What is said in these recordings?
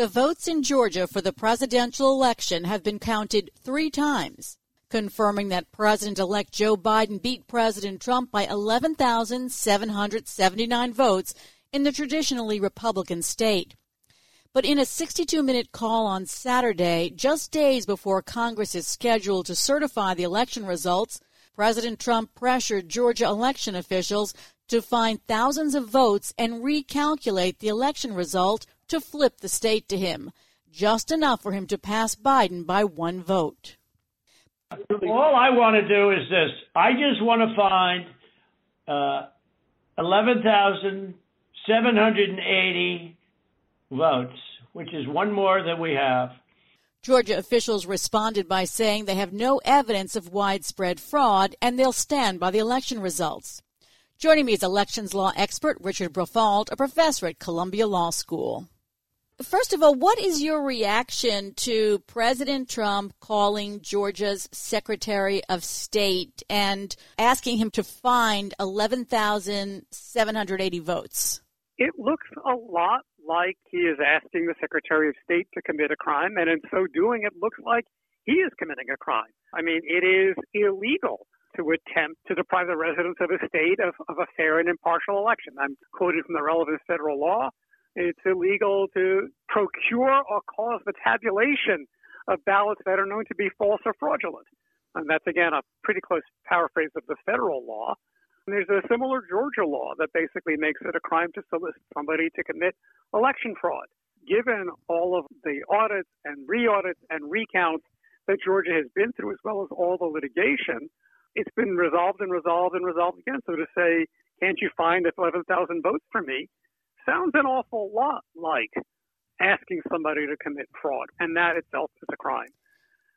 The votes in Georgia for the presidential election have been counted three times, confirming that President elect Joe Biden beat President Trump by 11,779 votes in the traditionally Republican state. But in a 62 minute call on Saturday, just days before Congress is scheduled to certify the election results, President Trump pressured Georgia election officials to find thousands of votes and recalculate the election result to flip the state to him, just enough for him to pass Biden by one vote. All I want to do is this I just want to find uh, 11,780 votes, which is one more than we have. Georgia officials responded by saying they have no evidence of widespread fraud and they'll stand by the election results. Joining me is elections law expert Richard Briffault, a professor at Columbia Law School. First of all, what is your reaction to President Trump calling Georgia's Secretary of State and asking him to find 11,780 votes? It looks a lot like he is asking the Secretary of State to commit a crime, and in so doing, it looks like he is committing a crime. I mean, it is illegal to attempt to deprive the residents of a state of, of a fair and impartial election. I'm quoting from the relevant federal law. It's illegal to procure or cause the tabulation of ballots that are known to be false or fraudulent. And that's, again, a pretty close paraphrase of the federal law. And there's a similar Georgia law that basically makes it a crime to solicit somebody to commit election fraud. Given all of the audits and re audits and recounts that Georgia has been through, as well as all the litigation, it's been resolved and resolved and resolved again. So to say, can't you find 11,000 votes for me sounds an awful lot like asking somebody to commit fraud, and that itself is a crime.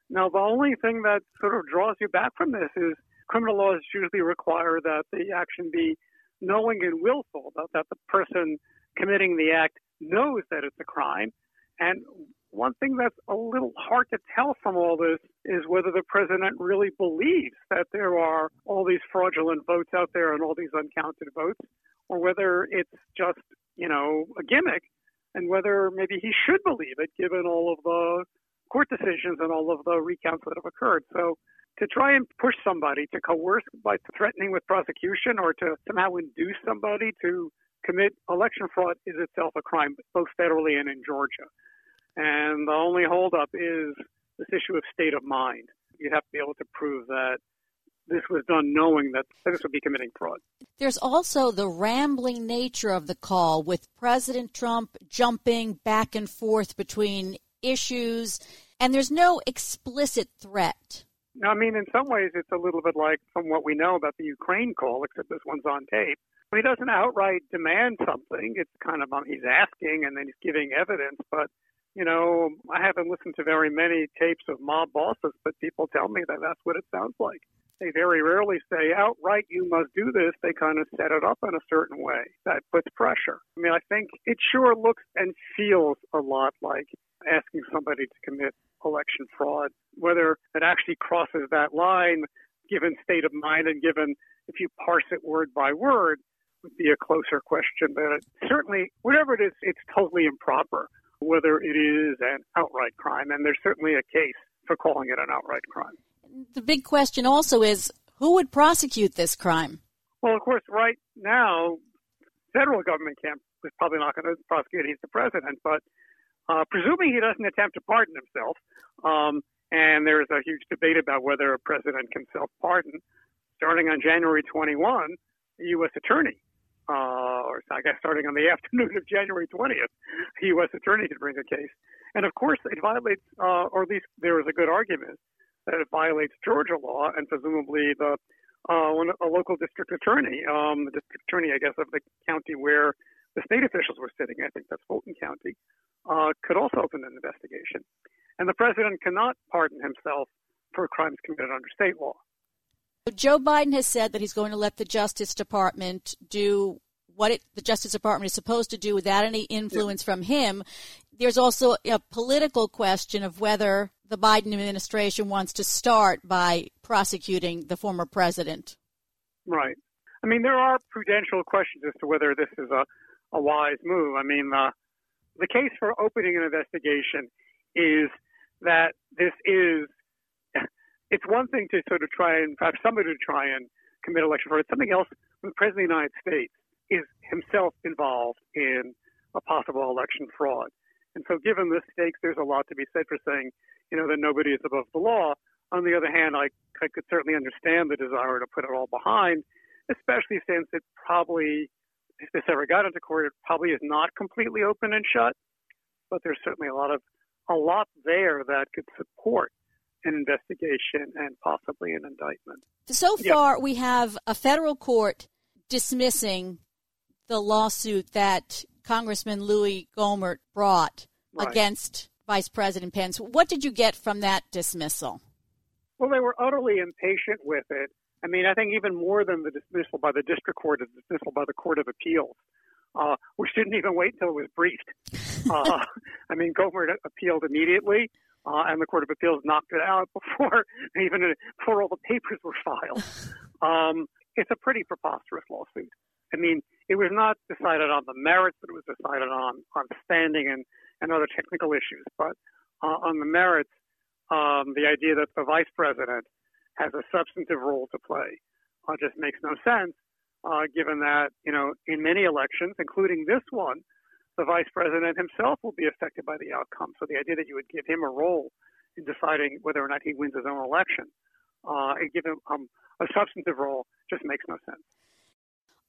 Now, the only thing that sort of draws you back from this is criminal laws usually require that the action be knowing and willful, that, that the person committing the act knows that it's a crime. And one thing that's a little hard to tell from all this is whether the president really believes that there are all these fraudulent votes out there and all these uncounted votes, or whether it's just, you know, a gimmick, and whether maybe he should believe it given all of the court decisions and all of the recounts that have occurred. So to try and push somebody to coerce by threatening with prosecution or to somehow induce somebody to commit election fraud is itself a crime, both federally and in Georgia. And the only holdup is this issue of state of mind. You'd have to be able to prove that this was done knowing that this would be committing fraud. There's also the rambling nature of the call with President Trump jumping back and forth between issues, and there's no explicit threat. I mean, in some ways, it's a little bit like from what we know about the Ukraine call, except this one's on tape. He doesn't outright demand something. It's kind of um, he's asking and then he's giving evidence. But you know, I haven't listened to very many tapes of mob bosses, but people tell me that that's what it sounds like. They very rarely say outright, "You must do this." They kind of set it up in a certain way that puts pressure. I mean, I think it sure looks and feels a lot like asking somebody to commit election fraud. Whether it actually crosses that line, given state of mind and given if you parse it word by word, would be a closer question. But certainly, whatever it is, it's totally improper, whether it is an outright crime. And there's certainly a case for calling it an outright crime. The big question also is who would prosecute this crime? Well, of course, right now, federal government can't, is probably not going to prosecute. He's the president. But uh, presuming he doesn't attempt to pardon himself, um, and there's a huge debate about whether a president can self pardon, starting on January 21, the U.S. attorney, uh, or I guess starting on the afternoon of January 20th, the U.S. attorney can bring a case. And of course, it violates, uh, or at least there is a good argument that it violates Georgia law and presumably the uh, a local district attorney, um, the district attorney, I guess, of the county where the state officials were sitting, I think that's Fulton County, uh, could also open an investigation. And the president cannot pardon himself for crimes committed under state law. Joe Biden has said that he's going to let the Justice Department do what it, the Justice Department is supposed to do without any influence yeah. from him. There's also a political question of whether the Biden administration wants to start by prosecuting the former president. Right. I mean, there are prudential questions as to whether this is a, a wise move. I mean, uh, the case for opening an investigation is that this is it's one thing to sort of try and have somebody to try and commit election fraud. It's something else when the President of the United States is himself involved in a possible election fraud. And so given the stakes, there's a lot to be said for saying, you know, that nobody is above the law. On the other hand, I, I could certainly understand the desire to put it all behind, especially since it probably, if this ever got into court, it probably is not completely open and shut. But there's certainly a lot of a lot there that could support an investigation and possibly an indictment. So far, we have a federal court dismissing the lawsuit that Congressman Louis Gohmert brought right. against Vice President Pence. What did you get from that dismissal? Well, they were utterly impatient with it. I mean, I think even more than the dismissal by the district court, the dismissal by the Court of Appeals, uh, which didn't even wait until it was briefed. Uh, I mean, Gohmert appealed immediately, uh, and the Court of Appeals knocked it out before even before all the papers were filed. Um, it's a pretty preposterous lawsuit. I mean, it was not decided on the merits, but it was decided on on standing and and other technical issues. But uh, on the merits, um, the idea that the vice president has a substantive role to play uh, just makes no sense, uh, given that you know in many elections, including this one, the vice president himself will be affected by the outcome. So the idea that you would give him a role in deciding whether or not he wins his own election uh, and give him um, a substantive role just makes no sense.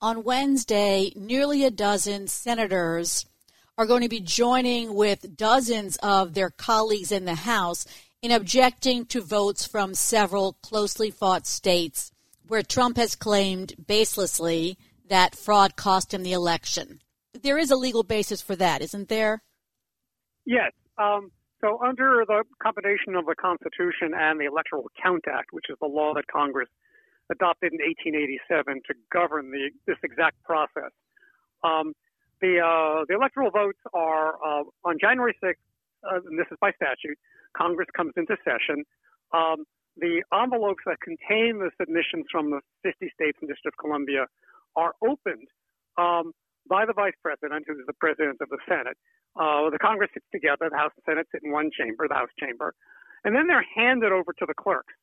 On Wednesday, nearly a dozen senators are going to be joining with dozens of their colleagues in the House in objecting to votes from several closely fought states where Trump has claimed baselessly that fraud cost him the election. There is a legal basis for that, isn't there? Yes. Um, so, under the combination of the Constitution and the Electoral Count Act, which is the law that Congress adopted in 1887 to govern the, this exact process. Um, the, uh, the electoral votes are uh, on January 6th, uh, and this is by statute, Congress comes into session. Um, the envelopes that contain the submissions from the 50 states and District of Columbia are opened um, by the vice president, who is the president of the Senate. Uh, the Congress sits together, the House and Senate sit in one chamber, the House chamber, and then they're handed over to the clerks.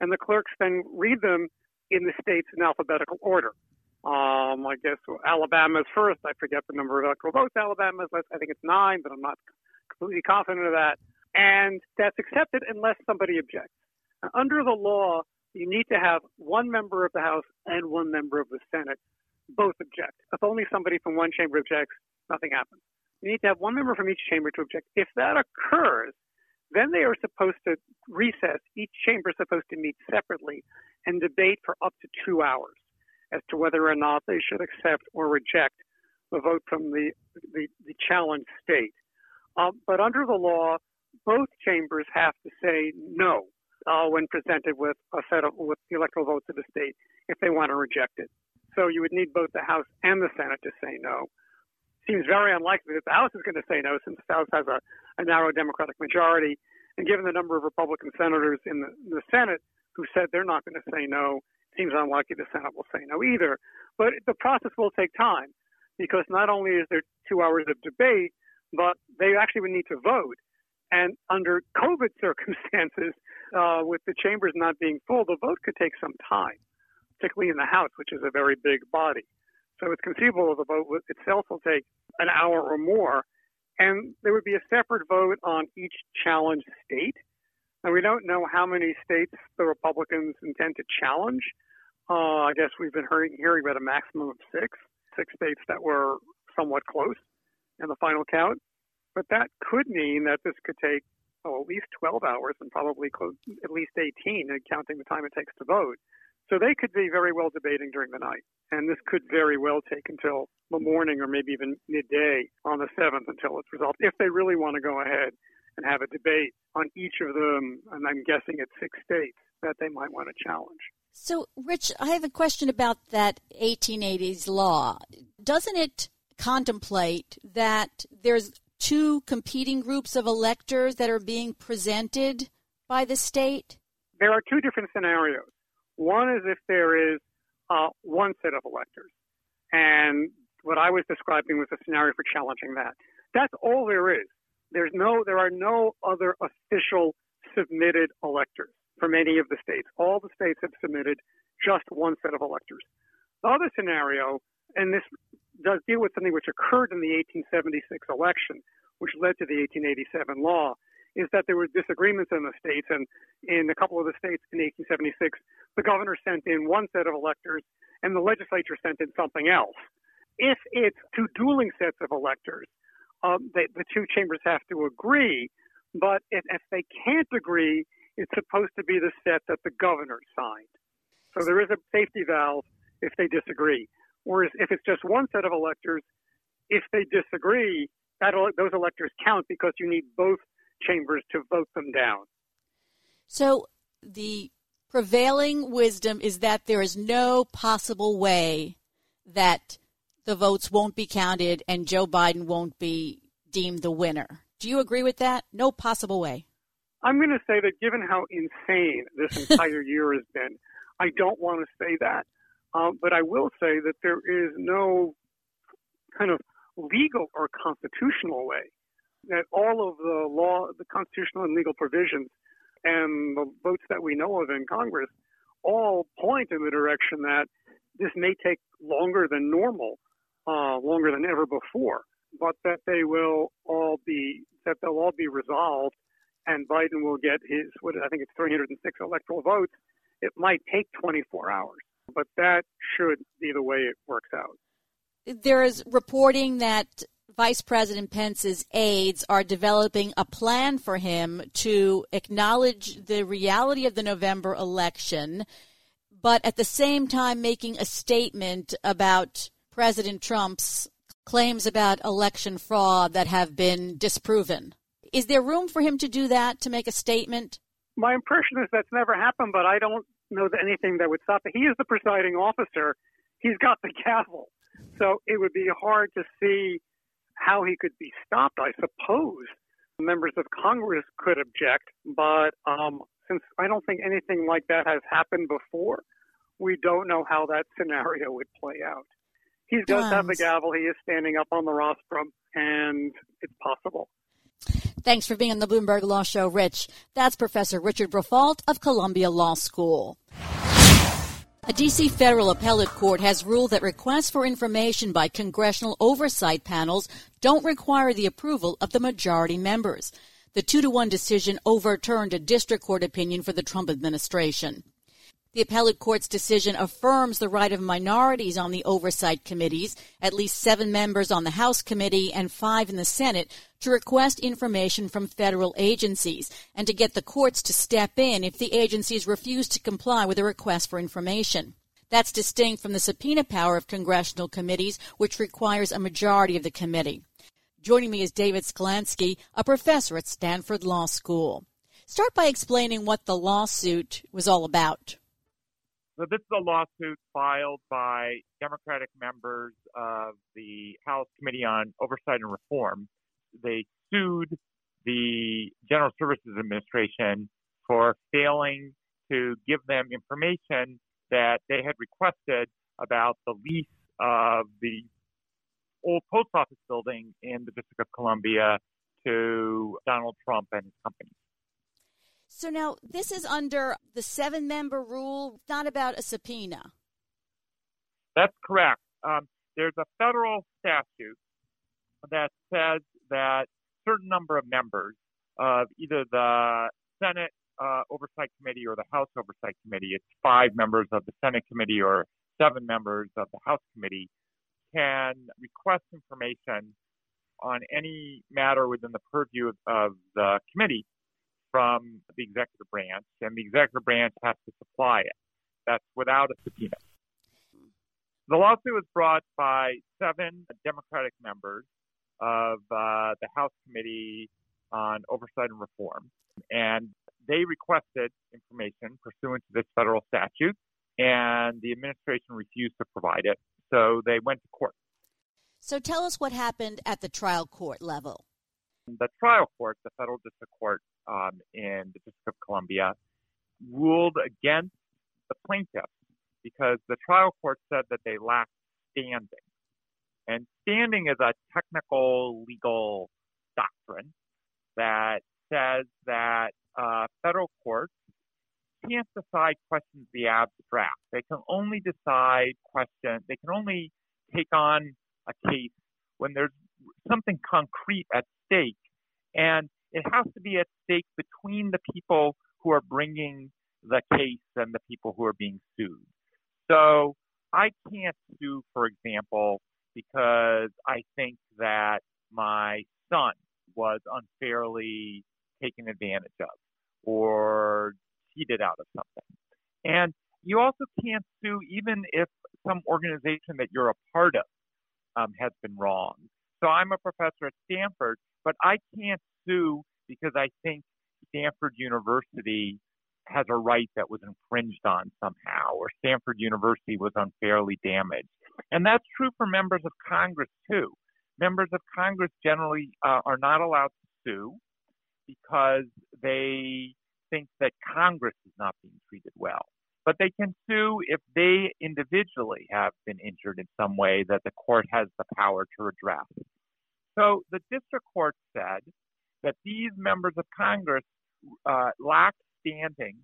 And the clerks then read them in the states in alphabetical order. Um, I guess Alabama's first. I forget the number of electoral votes Alabama's. I think it's nine, but I'm not completely confident of that. And that's accepted unless somebody objects. Under the law, you need to have one member of the House and one member of the Senate both object. If only somebody from one chamber objects, nothing happens. You need to have one member from each chamber to object. If that occurs, then they are supposed to recess. Each chamber is supposed to meet separately and debate for up to two hours as to whether or not they should accept or reject the vote from the, the, the challenged state. Um, but under the law, both chambers have to say no uh, when presented with a set of with the electoral votes of the state if they want to reject it. So you would need both the House and the Senate to say no. Seems very unlikely that the House is going to say no since the House has a, a narrow Democratic majority. And given the number of Republican senators in the, in the Senate who said they're not going to say no. Seems unlikely the Senate will say no either. But the process will take time because not only is there two hours of debate, but they actually would need to vote. And under COVID circumstances, uh, with the chambers not being full, the vote could take some time, particularly in the House, which is a very big body. So it's conceivable the vote itself will take an hour or more. And there would be a separate vote on each challenged state. And we don't know how many states the Republicans intend to challenge. Uh, I guess we've been hearing, hearing about a maximum of six, six states that were somewhat close in the final count. But that could mean that this could take oh, at least 12 hours and probably close, at least 18, counting the time it takes to vote. So they could be very well debating during the night. And this could very well take until the morning or maybe even midday on the 7th until it's resolved, if they really want to go ahead and have a debate on each of them, and I'm guessing it's six states that they might want to challenge. So, Rich, I have a question about that 1880s law. Doesn't it contemplate that there's two competing groups of electors that are being presented by the state? There are two different scenarios. One is if there is uh, one set of electors, and what I was describing was a scenario for challenging that. That's all there is. There's no, there are no other official submitted electors from any of the states. All the states have submitted just one set of electors. The other scenario, and this does deal with something which occurred in the 1876 election, which led to the 1887 law, is that there were disagreements in the states, and in a couple of the states in 1876, the governor sent in one set of electors, and the legislature sent in something else. If it's two dueling sets of electors, um, they, the two chambers have to agree, but if, if they can't agree, it's supposed to be the set that the governor signed. So there is a safety valve if they disagree. Whereas if it's just one set of electors, if they disagree, that those electors count because you need both chambers to vote them down. So the prevailing wisdom is that there is no possible way that the votes won't be counted and Joe Biden won't be deemed the winner. Do you agree with that? No possible way. I'm going to say that given how insane this entire year has been, I don't want to say that. Um, but I will say that there is no kind of legal or constitutional way that all of the law, the constitutional and legal provisions, and the votes that we know of in Congress all point in the direction that this may take longer than normal, uh, longer than ever before, but that they will all be that they'll all be resolved, and Biden will get his what I think it's 306 electoral votes. It might take 24 hours, but that should be the way it works out. There is reporting that Vice President Pence's aides are developing a plan for him to acknowledge the reality of the November election, but at the same time making a statement about President Trump's claims about election fraud that have been disproven. Is there room for him to do that, to make a statement? My impression is that's never happened, but I don't know anything that would stop it. He is the presiding officer. He's got the gavel. So it would be hard to see how he could be stopped. I suppose members of Congress could object, but um, since I don't think anything like that has happened before, we don't know how that scenario would play out. He does have the gavel. He is standing up on the rostrum, and it's possible. Thanks for being on the Bloomberg Law Show, Rich. That's Professor Richard Briffault of Columbia Law School. A D.C. federal appellate court has ruled that requests for information by congressional oversight panels don't require the approval of the majority members. The two to one decision overturned a district court opinion for the Trump administration. The appellate court's decision affirms the right of minorities on the oversight committees, at least seven members on the House committee and five in the Senate, to request information from federal agencies and to get the courts to step in if the agencies refuse to comply with a request for information. That's distinct from the subpoena power of congressional committees, which requires a majority of the committee. Joining me is David Sklansky, a professor at Stanford Law School. Start by explaining what the lawsuit was all about. So this is a lawsuit filed by Democratic members of the House Committee on Oversight and Reform. They sued the General Services Administration for failing to give them information that they had requested about the lease of the old post office building in the District of Columbia to Donald Trump and his company. So now this is under the seven member rule, not about a subpoena. That's correct. Um, there's a federal statute that says that certain number of members of either the Senate uh, Oversight Committee or the House Oversight Committee, it's five members of the Senate Committee or seven members of the House Committee, can request information on any matter within the purview of, of the committee from the executive branch, and the executive branch has to supply it. That's without a subpoena. The lawsuit was brought by seven Democratic members of uh, the House Committee on Oversight and Reform, and they requested information pursuant to this federal statute, and the administration refused to provide it, so they went to court. So tell us what happened at the trial court level. The trial court, the federal district court um, in the District of Columbia, ruled against the plaintiffs because the trial court said that they lacked standing. And standing is a technical legal doctrine that says that uh, federal courts can't decide questions the abstract. They can only decide questions, they can only take on a case when there's something concrete at stake. And it has to be at stake between the people who are bringing the case and the people who are being sued. So I can't sue, for example, because I think that my son was unfairly taken advantage of or cheated out of something. And you also can't sue even if some organization that you're a part of um, has been wrong. So I'm a professor at Stanford, but I can't sue because I think Stanford University has a right that was infringed on somehow, or Stanford University was unfairly damaged. And that's true for members of Congress too. Members of Congress generally uh, are not allowed to sue because they think that Congress is not being treated well. But they can sue if they individually have been injured in some way that the court has the power to redress. So the district court said that these members of Congress uh, standing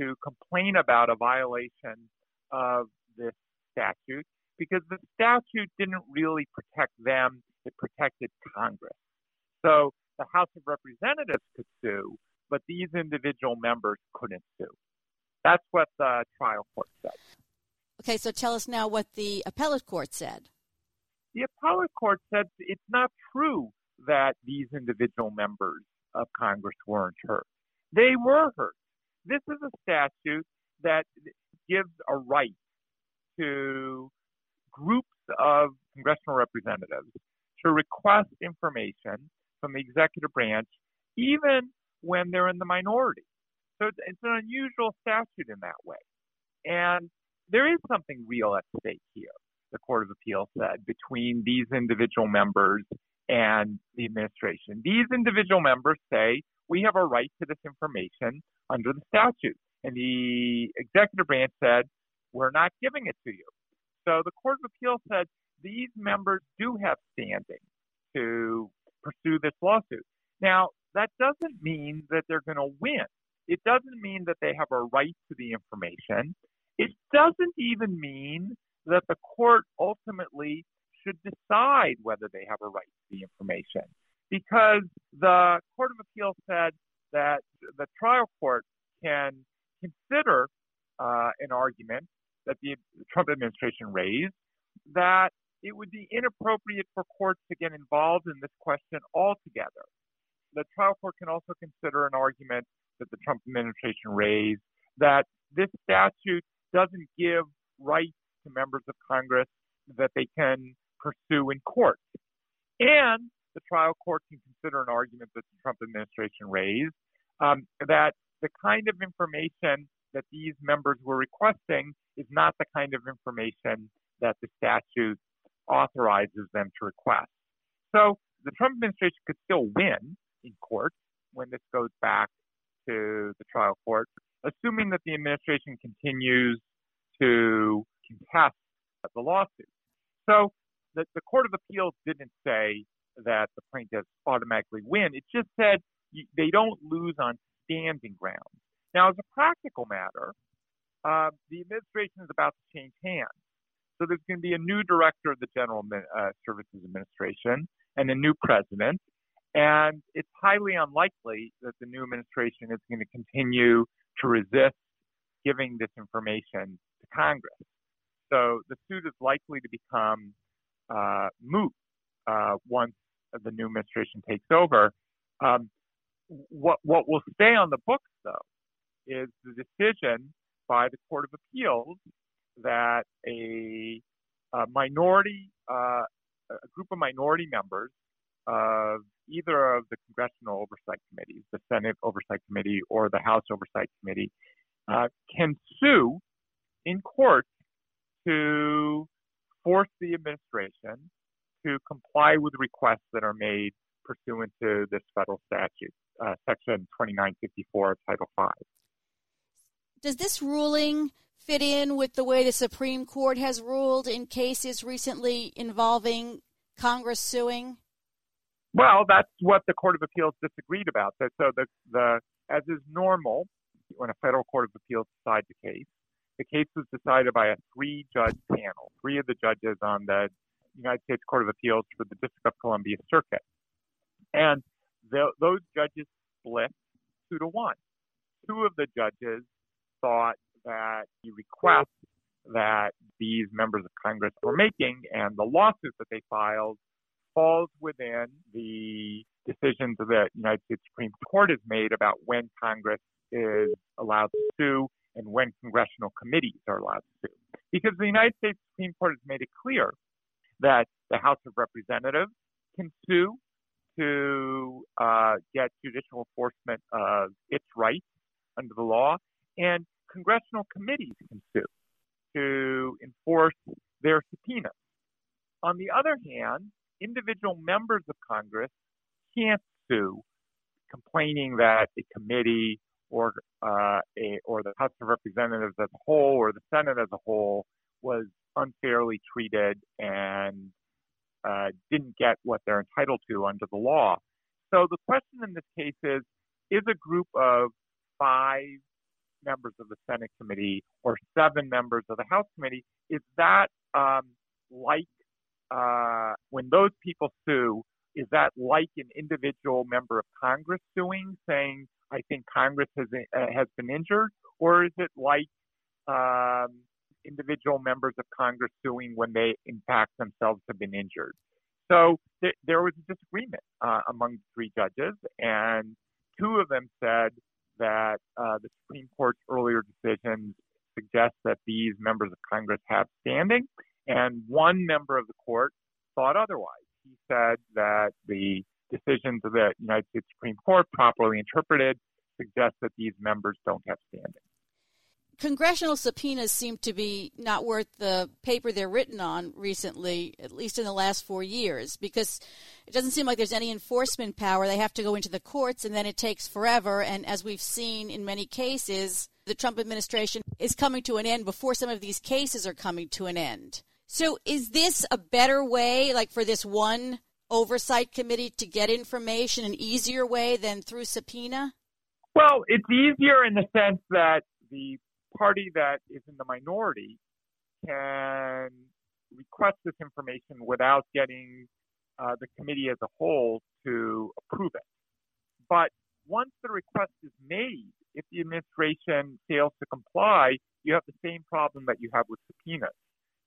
to complain about a violation of this statute because the statute didn't really protect them, it protected Congress. So the House of Representatives could sue, but these individual members couldn't sue. That's what the trial court said. Okay, so tell us now what the appellate court said. The appellate court said it's not true that these individual members of Congress weren't hurt. They were hurt. This is a statute that gives a right to groups of congressional representatives to request information from the executive branch, even when they're in the minority. So it's, it's an unusual statute in that way. And there is something real at stake here, the Court of Appeal said, between these individual members and the administration. These individual members say, we have a right to this information under the statute. And the executive branch said, we're not giving it to you. So the Court of Appeal said these members do have standing to pursue this lawsuit. Now, that doesn't mean that they're going to win. It doesn't mean that they have a right to the information. It doesn't even mean that the court ultimately should decide whether they have a right to the information. Because the Court of Appeal said that the trial court can consider uh, an argument that the Trump administration raised that it would be inappropriate for courts to get involved in this question altogether. The trial court can also consider an argument that the Trump administration raised that this statute doesn't give rights to members of Congress that they can pursue in court. And the trial court can consider an argument that the Trump administration raised um, that the kind of information that these members were requesting is not the kind of information that the statute authorizes them to request. So the Trump administration could still win in court when this goes back to the trial court, assuming that the administration continues to contest the lawsuit. So the, the Court of Appeals didn't say that the plaintiffs automatically win. It just said they don't lose on standing grounds. Now, as a practical matter, uh, the administration is about to change hands. So there's going to be a new director of the General uh, Services Administration and a new president. And it's highly unlikely that the new administration is going to continue to resist giving this information to Congress. So the suit is likely to become uh, moot uh, once the new administration takes over. Um, what what will stay on the books, though, is the decision by the Court of Appeals that a, a minority, uh, a group of minority members of either of the congressional oversight committees, the Senate Oversight Committee or the House Oversight Committee, uh, can sue in court to force the administration to comply with requests that are made pursuant to this federal statute, uh, Section 2954 of Title V. Does this ruling fit in with the way the Supreme Court has ruled in cases recently involving Congress suing? Well, that's what the Court of Appeals disagreed about. So the, the as is normal when a federal court of appeals decides a case, the case was decided by a three-judge panel, three of the judges on the United States Court of Appeals for the District of Columbia Circuit, and the, those judges split two to one. Two of the judges thought that the request that these members of Congress were making and the lawsuit that they filed falls within the decisions that the United States Supreme Court has made about when Congress is allowed to sue and when congressional committees are allowed to sue. Because the United States Supreme Court has made it clear that the House of Representatives can sue to uh, get judicial enforcement of its rights under the law, and congressional committees can sue to enforce their subpoenas. On the other hand, individual members of Congress can't sue complaining that a committee or uh, a, or the House of Representatives as a whole or the Senate as a whole was unfairly treated and uh, didn't get what they're entitled to under the law. So the question in this case is: Is a group of five members of the Senate committee or seven members of the House committee is that um, like uh, when those people sue? Is that like an individual member of Congress suing, saying I think Congress has uh, has been injured, or is it like um, individual members of Congress suing when they, in fact, themselves have been injured? So th- there was a disagreement uh, among three judges, and two of them said that uh, the Supreme Court's earlier decisions suggest that these members of Congress have standing, and one member of the court thought otherwise. He said that the decisions of the United States Supreme Court, properly interpreted, suggest that these members don't have standing. Congressional subpoenas seem to be not worth the paper they're written on recently, at least in the last four years, because it doesn't seem like there's any enforcement power. They have to go into the courts, and then it takes forever. And as we've seen in many cases, the Trump administration is coming to an end before some of these cases are coming to an end. So, is this a better way, like for this one oversight committee to get information an easier way than through subpoena? Well, it's easier in the sense that the party that is in the minority can request this information without getting uh, the committee as a whole to approve it. But once the request is made, if the administration fails to comply, you have the same problem that you have with subpoenas,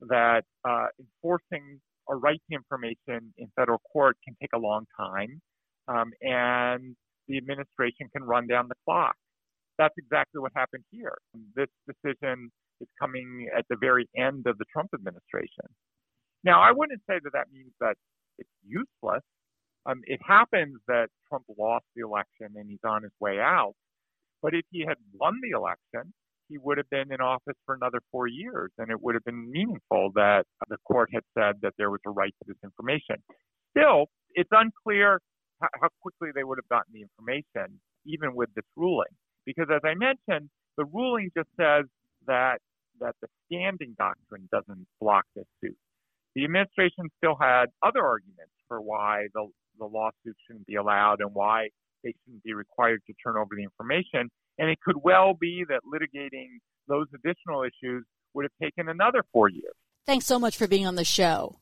that uh, enforcing a right to information in federal court can take a long time, um, and the administration can run down the clock. That's exactly what happened here. This decision is coming at the very end of the Trump administration. Now, I wouldn't say that that means that it's useless. Um, it happens that Trump lost the election and he's on his way out. But if he had won the election, he would have been in office for another four years, and it would have been meaningful that the court had said that there was a right to this information. Still, it's unclear how quickly they would have gotten the information, even with this ruling, because as I mentioned, the ruling just says that that the standing doctrine doesn't block this suit. The administration still had other arguments for why the, the lawsuit shouldn't be allowed and why they shouldn't be required to turn over the information. And it could well be that litigating those additional issues would have taken another four years. Thanks so much for being on the show.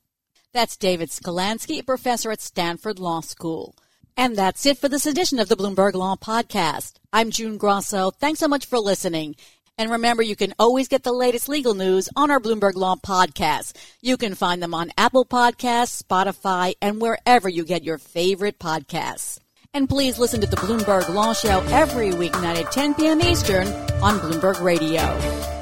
That's David Sklansky, a professor at Stanford Law School. And that's it for this edition of the Bloomberg Law Podcast. I'm June Grasso. Thanks so much for listening. And remember, you can always get the latest legal news on our Bloomberg Law Podcast. You can find them on Apple Podcasts, Spotify, and wherever you get your favorite podcasts. And please listen to the Bloomberg Law Show every weeknight at 10 p.m. Eastern on Bloomberg Radio.